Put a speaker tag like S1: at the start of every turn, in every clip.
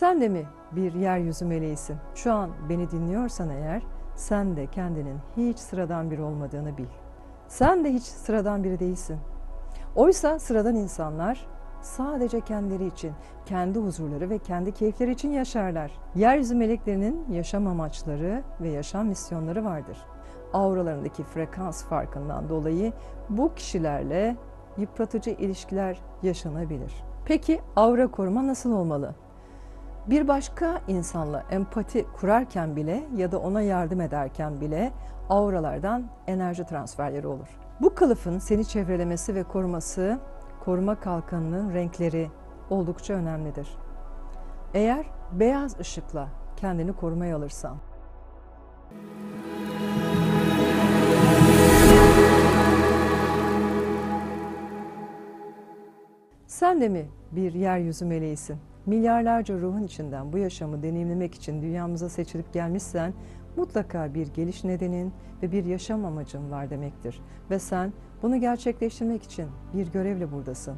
S1: Sen de mi bir yeryüzü meleğisin? Şu an beni dinliyorsan eğer sen de kendinin hiç sıradan biri olmadığını bil. Sen de hiç sıradan biri değilsin. Oysa sıradan insanlar sadece kendileri için, kendi huzurları ve kendi keyifleri için yaşarlar. Yeryüzü meleklerinin yaşam amaçları ve yaşam misyonları vardır. Auralarındaki frekans farkından dolayı bu kişilerle yıpratıcı ilişkiler yaşanabilir. Peki aura koruma nasıl olmalı? Bir başka insanla empati kurarken bile ya da ona yardım ederken bile auralardan enerji transferleri olur. Bu kılıfın seni çevrelemesi ve koruması, koruma kalkanının renkleri oldukça önemlidir. Eğer beyaz ışıkla kendini korumaya alırsan, sen de mi bir yeryüzü meleğisin? Milyarlarca ruhun içinden bu yaşamı deneyimlemek için dünyamıza seçilip gelmişsen mutlaka bir geliş nedenin ve bir yaşam amacın var demektir. Ve sen bunu gerçekleştirmek için bir görevle buradasın.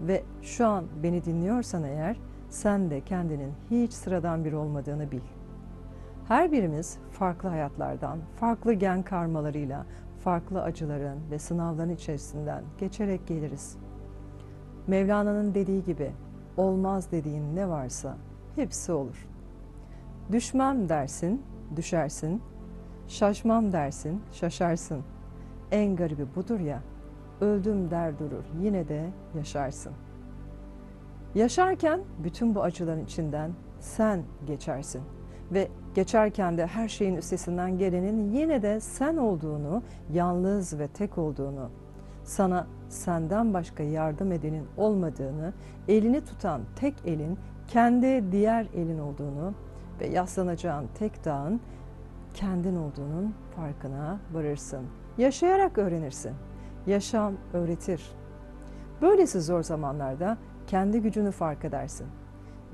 S1: Ve şu an beni dinliyorsan eğer sen de kendinin hiç sıradan biri olmadığını bil. Her birimiz farklı hayatlardan, farklı gen karmalarıyla, farklı acıların ve sınavların içerisinden geçerek geliriz. Mevlana'nın dediği gibi olmaz dediğin ne varsa hepsi olur. Düşmem dersin, düşersin. Şaşmam dersin, şaşarsın. En garibi budur ya, öldüm der durur, yine de yaşarsın. Yaşarken bütün bu acıların içinden sen geçersin ve geçerken de her şeyin üstesinden gelenin yine de sen olduğunu, yalnız ve tek olduğunu, sana senden başka yardım edenin olmadığını, elini tutan tek elin kendi diğer elin olduğunu ve yaslanacağın tek dağın kendin olduğunun farkına varırsın. Yaşayarak öğrenirsin. Yaşam öğretir. Böylesi zor zamanlarda kendi gücünü fark edersin.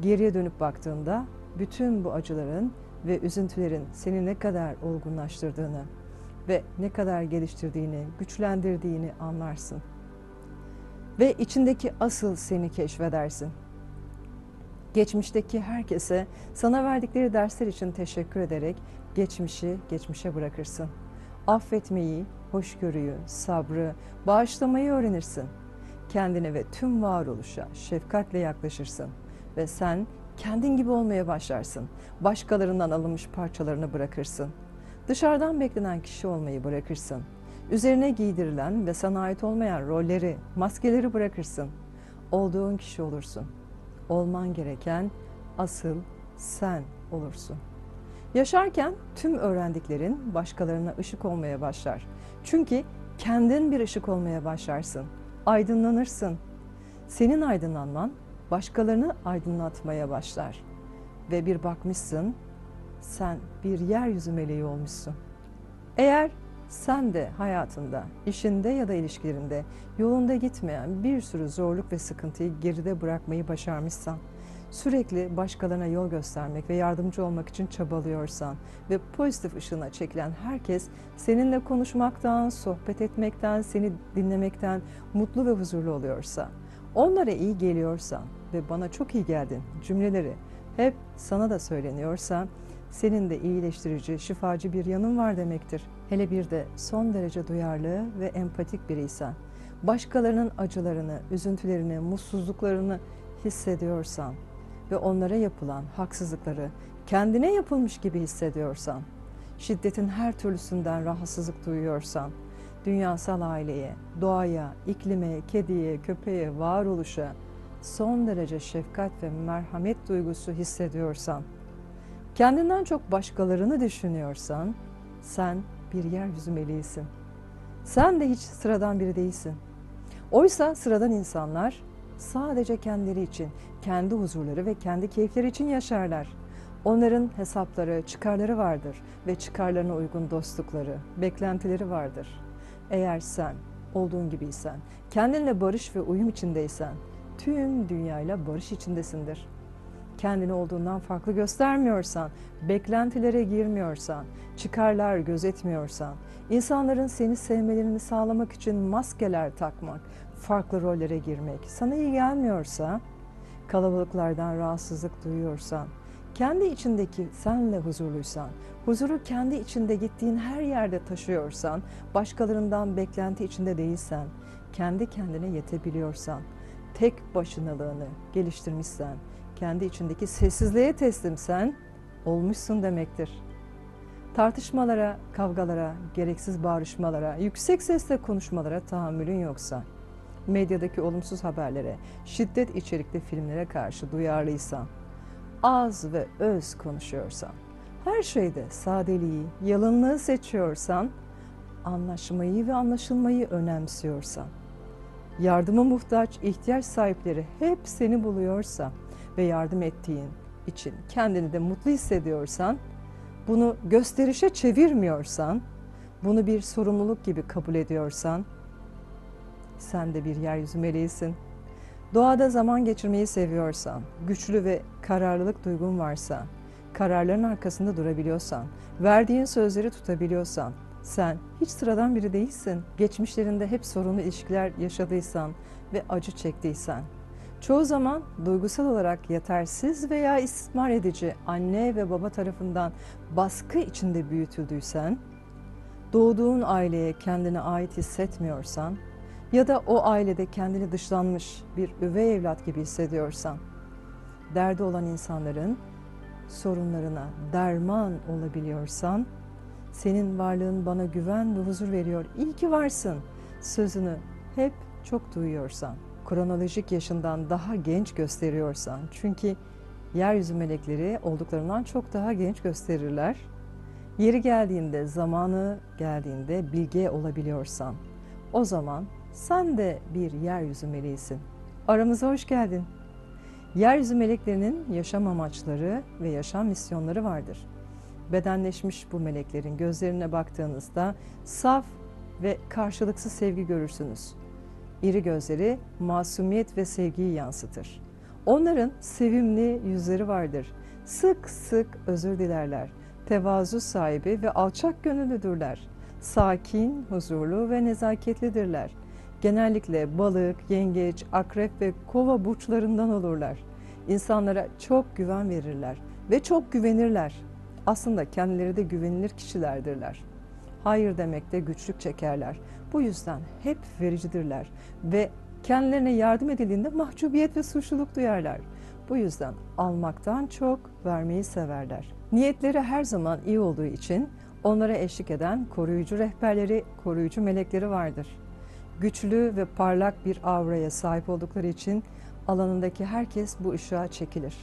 S1: Geriye dönüp baktığında bütün bu acıların ve üzüntülerin seni ne kadar olgunlaştırdığını ve ne kadar geliştirdiğini, güçlendirdiğini anlarsın. Ve içindeki asıl seni keşfedersin. Geçmişteki herkese sana verdikleri dersler için teşekkür ederek geçmişi geçmişe bırakırsın. Affetmeyi, hoşgörüyü, sabrı, bağışlamayı öğrenirsin. Kendine ve tüm varoluşa şefkatle yaklaşırsın ve sen kendin gibi olmaya başlarsın. Başkalarından alınmış parçalarını bırakırsın. Dışarıdan beklenen kişi olmayı bırakırsın. Üzerine giydirilen ve sana ait olmayan rolleri, maskeleri bırakırsın. Olduğun kişi olursun. Olman gereken asıl sen olursun. Yaşarken tüm öğrendiklerin başkalarına ışık olmaya başlar. Çünkü kendin bir ışık olmaya başlarsın. Aydınlanırsın. Senin aydınlanman başkalarını aydınlatmaya başlar. Ve bir bakmışsın sen bir yeryüzü meleği olmuşsun. Eğer sen de hayatında, işinde ya da ilişkilerinde yolunda gitmeyen bir sürü zorluk ve sıkıntıyı geride bırakmayı başarmışsan, sürekli başkalarına yol göstermek ve yardımcı olmak için çabalıyorsan ve pozitif ışığına çekilen herkes seninle konuşmaktan, sohbet etmekten, seni dinlemekten mutlu ve huzurlu oluyorsa, onlara iyi geliyorsan ve bana çok iyi geldin cümleleri hep sana da söyleniyorsa, senin de iyileştirici, şifacı bir yanın var demektir. Hele bir de son derece duyarlı ve empatik biriysen, başkalarının acılarını, üzüntülerini, mutsuzluklarını hissediyorsan ve onlara yapılan haksızlıkları kendine yapılmış gibi hissediyorsan, şiddetin her türlüsünden rahatsızlık duyuyorsan, dünyasal aileye, doğaya, iklime, kediye, köpeğe, varoluşa son derece şefkat ve merhamet duygusu hissediyorsan, Kendinden çok başkalarını düşünüyorsan sen bir yeryüzü meleğisin. Sen de hiç sıradan biri değilsin. Oysa sıradan insanlar sadece kendileri için, kendi huzurları ve kendi keyifleri için yaşarlar. Onların hesapları, çıkarları vardır ve çıkarlarına uygun dostlukları, beklentileri vardır. Eğer sen olduğun gibiysen, kendinle barış ve uyum içindeysen, tüm dünyayla barış içindesindir kendini olduğundan farklı göstermiyorsan, beklentilere girmiyorsan, çıkarlar gözetmiyorsan, insanların seni sevmelerini sağlamak için maskeler takmak, farklı rollere girmek sana iyi gelmiyorsa kalabalıklardan rahatsızlık duyuyorsan, kendi içindeki senle huzurluysan, huzuru kendi içinde gittiğin her yerde taşıyorsan, başkalarından beklenti içinde değilsen, kendi kendine yetebiliyorsan, tek başınalığını geliştirmişsen, kendi içindeki sessizliğe teslimsen, olmuşsun demektir. Tartışmalara, kavgalara, gereksiz bağrışmalara, yüksek sesle konuşmalara tahammülün yoksa, medyadaki olumsuz haberlere, şiddet içerikli filmlere karşı duyarlıysan, az ve öz konuşuyorsan, her şeyde sadeliği, yalınlığı seçiyorsan, anlaşmayı ve anlaşılmayı önemsiyorsan, yardıma muhtaç ihtiyaç sahipleri hep seni buluyorsa ve yardım ettiğin için kendini de mutlu hissediyorsan, bunu gösterişe çevirmiyorsan, bunu bir sorumluluk gibi kabul ediyorsan, sen de bir yeryüzü meleğisin. Doğada zaman geçirmeyi seviyorsan, güçlü ve kararlılık duygun varsa, kararların arkasında durabiliyorsan, verdiğin sözleri tutabiliyorsan, sen hiç sıradan biri değilsin. Geçmişlerinde hep sorunlu ilişkiler yaşadıysan ve acı çektiysen, çoğu zaman duygusal olarak yetersiz veya istismar edici anne ve baba tarafından baskı içinde büyütüldüysen, doğduğun aileye kendine ait hissetmiyorsan ya da o ailede kendini dışlanmış bir üvey evlat gibi hissediyorsan, derdi olan insanların sorunlarına derman olabiliyorsan, senin varlığın bana güven ve huzur veriyor. İyi ki varsın sözünü hep çok duyuyorsan, kronolojik yaşından daha genç gösteriyorsan, çünkü yeryüzü melekleri olduklarından çok daha genç gösterirler. Yeri geldiğinde, zamanı geldiğinde bilge olabiliyorsan, o zaman sen de bir yeryüzü meleğisin. Aramıza hoş geldin. Yeryüzü meleklerinin yaşam amaçları ve yaşam misyonları vardır. Bedenleşmiş bu meleklerin gözlerine baktığınızda saf ve karşılıksız sevgi görürsünüz. İri gözleri masumiyet ve sevgiyi yansıtır. Onların sevimli yüzleri vardır. Sık sık özür dilerler. Tevazu sahibi ve alçak gönüllüdürler. Sakin, huzurlu ve nezaketlidirler. Genellikle balık, yengeç, akrep ve kova burçlarından olurlar. İnsanlara çok güven verirler ve çok güvenirler. Aslında kendileri de güvenilir kişilerdirler. Hayır demekte güçlük çekerler. Bu yüzden hep vericidirler ve kendilerine yardım edildiğinde mahcubiyet ve suçluluk duyarlar. Bu yüzden almaktan çok vermeyi severler. Niyetleri her zaman iyi olduğu için onlara eşlik eden koruyucu rehberleri, koruyucu melekleri vardır. Güçlü ve parlak bir auraya sahip oldukları için alanındaki herkes bu ışığa çekilir.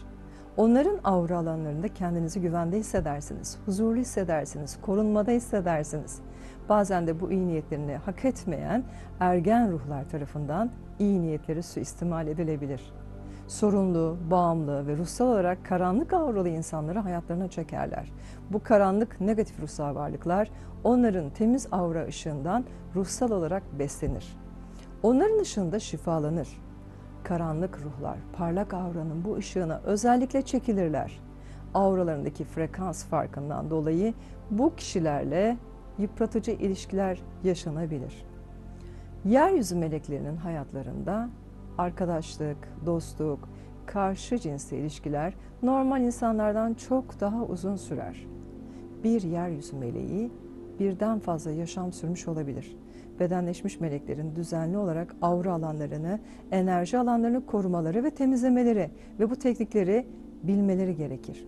S1: Onların aura alanlarında kendinizi güvende hissedersiniz, huzurlu hissedersiniz, korunmada hissedersiniz. Bazen de bu iyi niyetlerini hak etmeyen ergen ruhlar tarafından iyi niyetleri suistimal edilebilir. Sorunlu, bağımlı ve ruhsal olarak karanlık auralı insanları hayatlarına çekerler. Bu karanlık negatif ruhsal varlıklar onların temiz aura ışığından ruhsal olarak beslenir. Onların ışığında şifalanır. Karanlık ruhlar parlak auranın bu ışığına özellikle çekilirler. Auralarındaki frekans farkından dolayı bu kişilerle yıpratıcı ilişkiler yaşanabilir. Yeryüzü meleklerinin hayatlarında arkadaşlık, dostluk, karşı cinsli ilişkiler normal insanlardan çok daha uzun sürer. Bir yeryüzü meleği birden fazla yaşam sürmüş olabilir. Bedenleşmiş meleklerin düzenli olarak aura alanlarını, enerji alanlarını korumaları ve temizlemeleri ve bu teknikleri bilmeleri gerekir.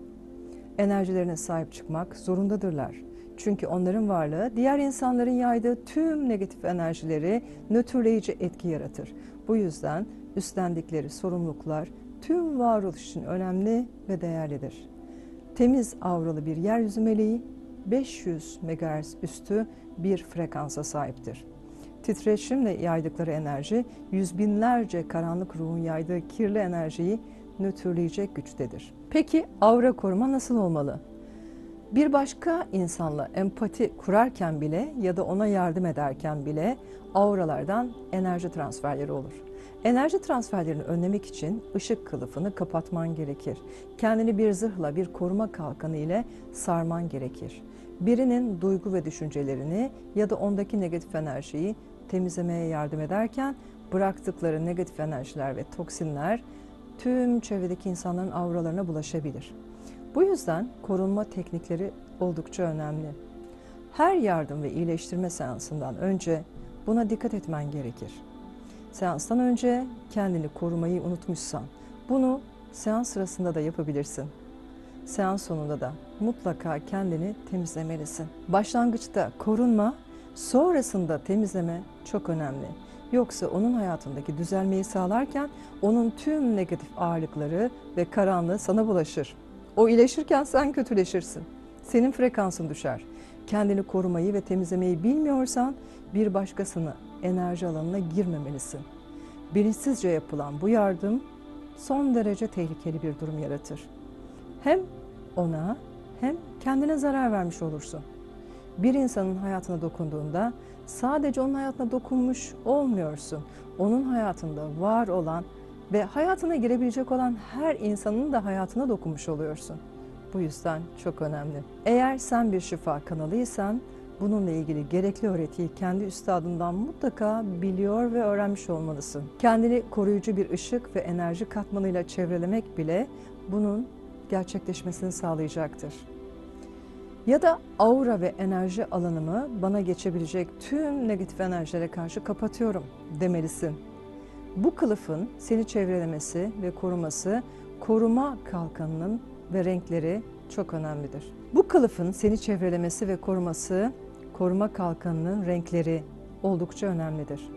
S1: Enerjilerine sahip çıkmak zorundadırlar. Çünkü onların varlığı diğer insanların yaydığı tüm negatif enerjileri nötrleyici etki yaratır. Bu yüzden üstlendikleri sorumluluklar tüm varoluş için önemli ve değerlidir. Temiz avralı bir yeryüzü meleği 500 MHz üstü bir frekansa sahiptir. Titreşimle yaydıkları enerji yüz binlerce karanlık ruhun yaydığı kirli enerjiyi nötrleyecek güçtedir. Peki aura koruma nasıl olmalı? Bir başka insanla empati kurarken bile ya da ona yardım ederken bile auralardan enerji transferleri olur. Enerji transferlerini önlemek için ışık kılıfını kapatman gerekir. Kendini bir zırhla, bir koruma kalkanı ile sarman gerekir. Birinin duygu ve düşüncelerini ya da ondaki negatif enerjiyi temizlemeye yardım ederken bıraktıkları negatif enerjiler ve toksinler tüm çevredeki insanların auralarına bulaşabilir. Bu yüzden korunma teknikleri oldukça önemli. Her yardım ve iyileştirme seansından önce buna dikkat etmen gerekir. Seanstan önce kendini korumayı unutmuşsan bunu seans sırasında da yapabilirsin. Seans sonunda da mutlaka kendini temizlemelisin. Başlangıçta korunma, sonrasında temizleme çok önemli. Yoksa onun hayatındaki düzelmeyi sağlarken onun tüm negatif ağırlıkları ve karanlığı sana bulaşır. O iyileşirken sen kötüleşirsin. Senin frekansın düşer. Kendini korumayı ve temizlemeyi bilmiyorsan bir başkasını enerji alanına girmemelisin. Bilinçsizce yapılan bu yardım son derece tehlikeli bir durum yaratır. Hem ona hem kendine zarar vermiş olursun. Bir insanın hayatına dokunduğunda sadece onun hayatına dokunmuş olmuyorsun. Onun hayatında var olan ve hayatına girebilecek olan her insanın da hayatına dokunmuş oluyorsun. Bu yüzden çok önemli. Eğer sen bir şifa kanalıysan bununla ilgili gerekli öğretiyi kendi üstadından mutlaka biliyor ve öğrenmiş olmalısın. Kendini koruyucu bir ışık ve enerji katmanıyla çevrelemek bile bunun gerçekleşmesini sağlayacaktır. Ya da aura ve enerji alanımı bana geçebilecek tüm negatif enerjilere karşı kapatıyorum demelisin. Bu kılıfın seni çevrelemesi ve koruması koruma kalkanının ve renkleri çok önemlidir. Bu kılıfın seni çevrelemesi ve koruması koruma kalkanının renkleri oldukça önemlidir.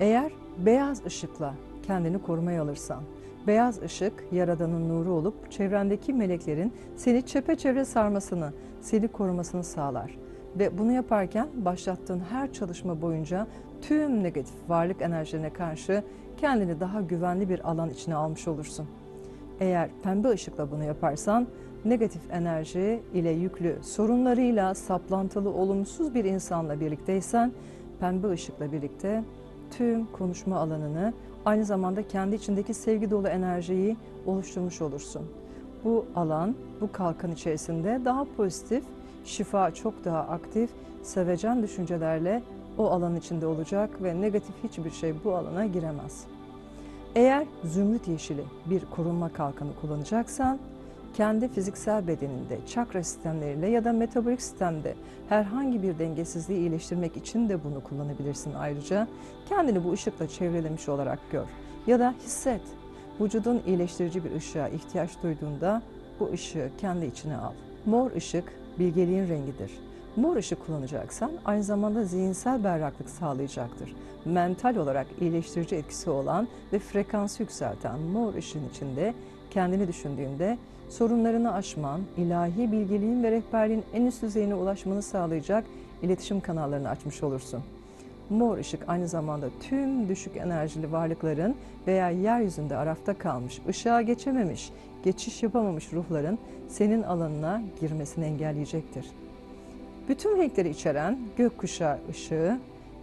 S1: Eğer beyaz ışıkla kendini korumaya alırsan, beyaz ışık yaradanın nuru olup çevrendeki meleklerin seni çepeçevre sarmasını, seni korumasını sağlar. Ve bunu yaparken başlattığın her çalışma boyunca tüm negatif varlık enerjilerine karşı kendini daha güvenli bir alan içine almış olursun. Eğer pembe ışıkla bunu yaparsan negatif enerji ile yüklü sorunlarıyla saplantılı olumsuz bir insanla birlikteysen pembe ışıkla birlikte tüm konuşma alanını aynı zamanda kendi içindeki sevgi dolu enerjiyi oluşturmuş olursun. Bu alan, bu kalkan içerisinde daha pozitif, şifa çok daha aktif, sevecen düşüncelerle o alan içinde olacak ve negatif hiçbir şey bu alana giremez. Eğer zümrüt yeşili bir korunma kalkanı kullanacaksan, kendi fiziksel bedeninde, çakra sistemleriyle ya da metabolik sistemde herhangi bir dengesizliği iyileştirmek için de bunu kullanabilirsin ayrıca. Kendini bu ışıkla çevrelemiş olarak gör ya da hisset. Vücudun iyileştirici bir ışığa ihtiyaç duyduğunda bu ışığı kendi içine al. Mor ışık bilgeliğin rengidir. Mor ışık kullanacaksan aynı zamanda zihinsel berraklık sağlayacaktır. Mental olarak iyileştirici etkisi olan ve frekansı yükselten mor ışığın içinde kendini düşündüğünde sorunlarını aşman, ilahi bilgeliğin ve rehberliğin en üst düzeyine ulaşmanı sağlayacak iletişim kanallarını açmış olursun. Mor ışık aynı zamanda tüm düşük enerjili varlıkların veya yeryüzünde arafta kalmış, ışığa geçememiş, geçiş yapamamış ruhların senin alanına girmesini engelleyecektir. Bütün renkleri içeren gökkuşağı ışığı,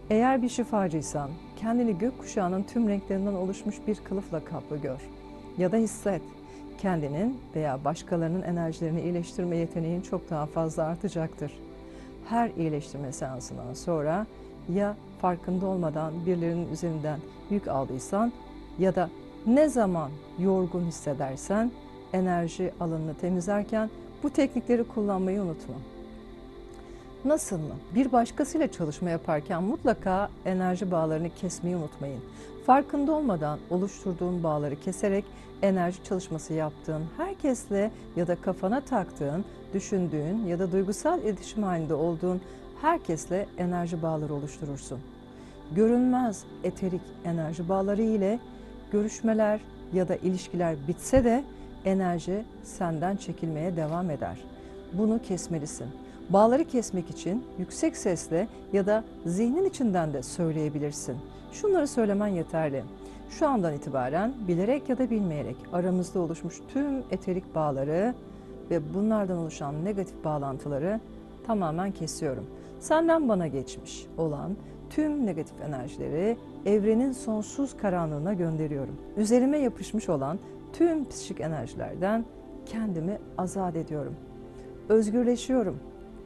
S1: eğer bir şifacıysan kendini gökkuşağının tüm renklerinden oluşmuş bir kılıfla kaplı gör ya da hisset kendinin veya başkalarının enerjilerini iyileştirme yeteneğin çok daha fazla artacaktır. Her iyileştirme seansından sonra ya farkında olmadan birilerinin üzerinden yük aldıysan ya da ne zaman yorgun hissedersen enerji alanını temizlerken bu teknikleri kullanmayı unutma. Nasıl mı? Bir başkasıyla çalışma yaparken mutlaka enerji bağlarını kesmeyi unutmayın. Farkında olmadan oluşturduğun bağları keserek enerji çalışması yaptığın herkesle ya da kafana taktığın, düşündüğün ya da duygusal iletişim halinde olduğun herkesle enerji bağları oluşturursun. Görünmez eterik enerji bağları ile görüşmeler ya da ilişkiler bitse de enerji senden çekilmeye devam eder. Bunu kesmelisin. Bağları kesmek için yüksek sesle ya da zihnin içinden de söyleyebilirsin. Şunları söylemen yeterli. Şu andan itibaren bilerek ya da bilmeyerek aramızda oluşmuş tüm eterik bağları ve bunlardan oluşan negatif bağlantıları tamamen kesiyorum. Senden bana geçmiş olan tüm negatif enerjileri evrenin sonsuz karanlığına gönderiyorum. Üzerime yapışmış olan tüm psikik enerjilerden kendimi azat ediyorum. Özgürleşiyorum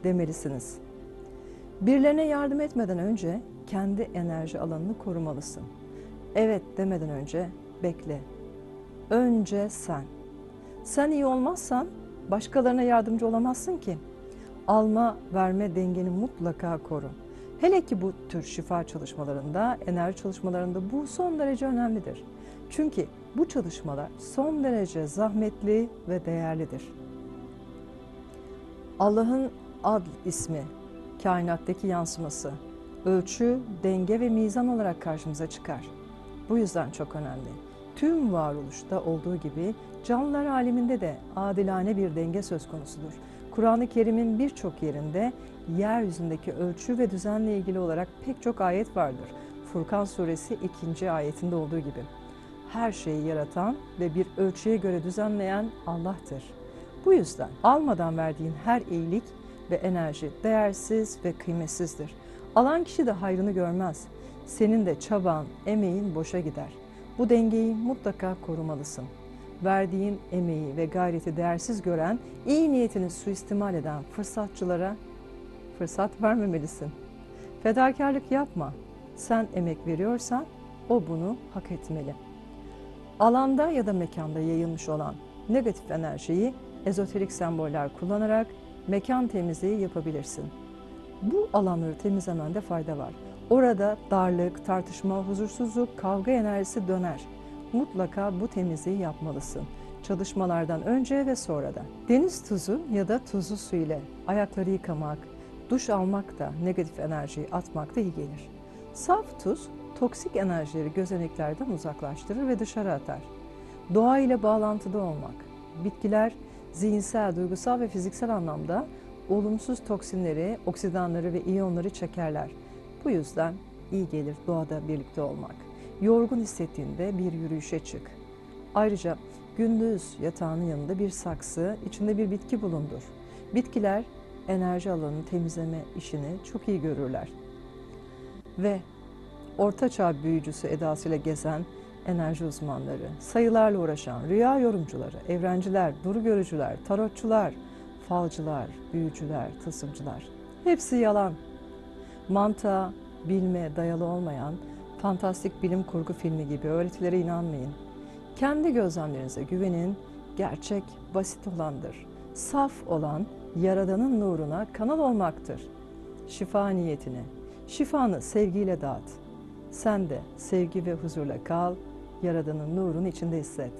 S1: demelisiniz. Birilerine yardım etmeden önce kendi enerji alanını korumalısın. Evet demeden önce bekle. Önce sen. Sen iyi olmazsan başkalarına yardımcı olamazsın ki. Alma verme dengeni mutlaka koru. Hele ki bu tür şifa çalışmalarında, enerji çalışmalarında bu son derece önemlidir. Çünkü bu çalışmalar son derece zahmetli ve değerlidir. Allah'ın adl ismi, kainattaki yansıması, ölçü, denge ve mizan olarak karşımıza çıkar. Bu yüzden çok önemli. Tüm varoluşta olduğu gibi canlılar aleminde de adilane bir denge söz konusudur. Kur'an-ı Kerim'in birçok yerinde yeryüzündeki ölçü ve düzenle ilgili olarak pek çok ayet vardır. Furkan suresi 2. ayetinde olduğu gibi. Her şeyi yaratan ve bir ölçüye göre düzenleyen Allah'tır. Bu yüzden almadan verdiğin her iyilik ve enerji değersiz ve kıymetsizdir. Alan kişi de hayrını görmez. Senin de çaban, emeğin boşa gider. Bu dengeyi mutlaka korumalısın. Verdiğin emeği ve gayreti değersiz gören, iyi niyetini suistimal eden fırsatçılara fırsat vermemelisin. Fedakarlık yapma. Sen emek veriyorsan o bunu hak etmeli. Alanda ya da mekanda yayılmış olan negatif enerjiyi ezoterik semboller kullanarak mekan temizliği yapabilirsin. Bu alanları temizlemende fayda var. Orada darlık, tartışma, huzursuzluk, kavga enerjisi döner. Mutlaka bu temizliği yapmalısın. Çalışmalardan önce ve sonra da. Deniz tuzu ya da tuzlu su ile ayakları yıkamak, duş almak da negatif enerjiyi atmak da iyi gelir. Saf tuz toksik enerjileri gözeneklerden uzaklaştırır ve dışarı atar. Doğa ile bağlantıda olmak. Bitkiler zihinsel, duygusal ve fiziksel anlamda olumsuz toksinleri, oksidanları ve iyonları çekerler. Bu yüzden iyi gelir doğada birlikte olmak. Yorgun hissettiğinde bir yürüyüşe çık. Ayrıca gündüz yatağının yanında bir saksı, içinde bir bitki bulundur. Bitkiler enerji alanını temizleme işini çok iyi görürler. Ve ortaçağ büyücüsü edasıyla gezen enerji uzmanları, sayılarla uğraşan rüya yorumcuları, evrenciler, duru görücüler, tarotçular, falcılar, büyücüler, tılsımcılar. Hepsi yalan. Mantığa, bilme dayalı olmayan fantastik bilim kurgu filmi gibi öğretilere inanmayın. Kendi gözlemlerinize güvenin. Gerçek basit olandır. Saf olan Yaradan'ın nuruna kanal olmaktır. Şifa niyetini, şifanı sevgiyle dağıt. Sen de sevgi ve huzurla kal, Yaradan'ın nurunu içinde hisset.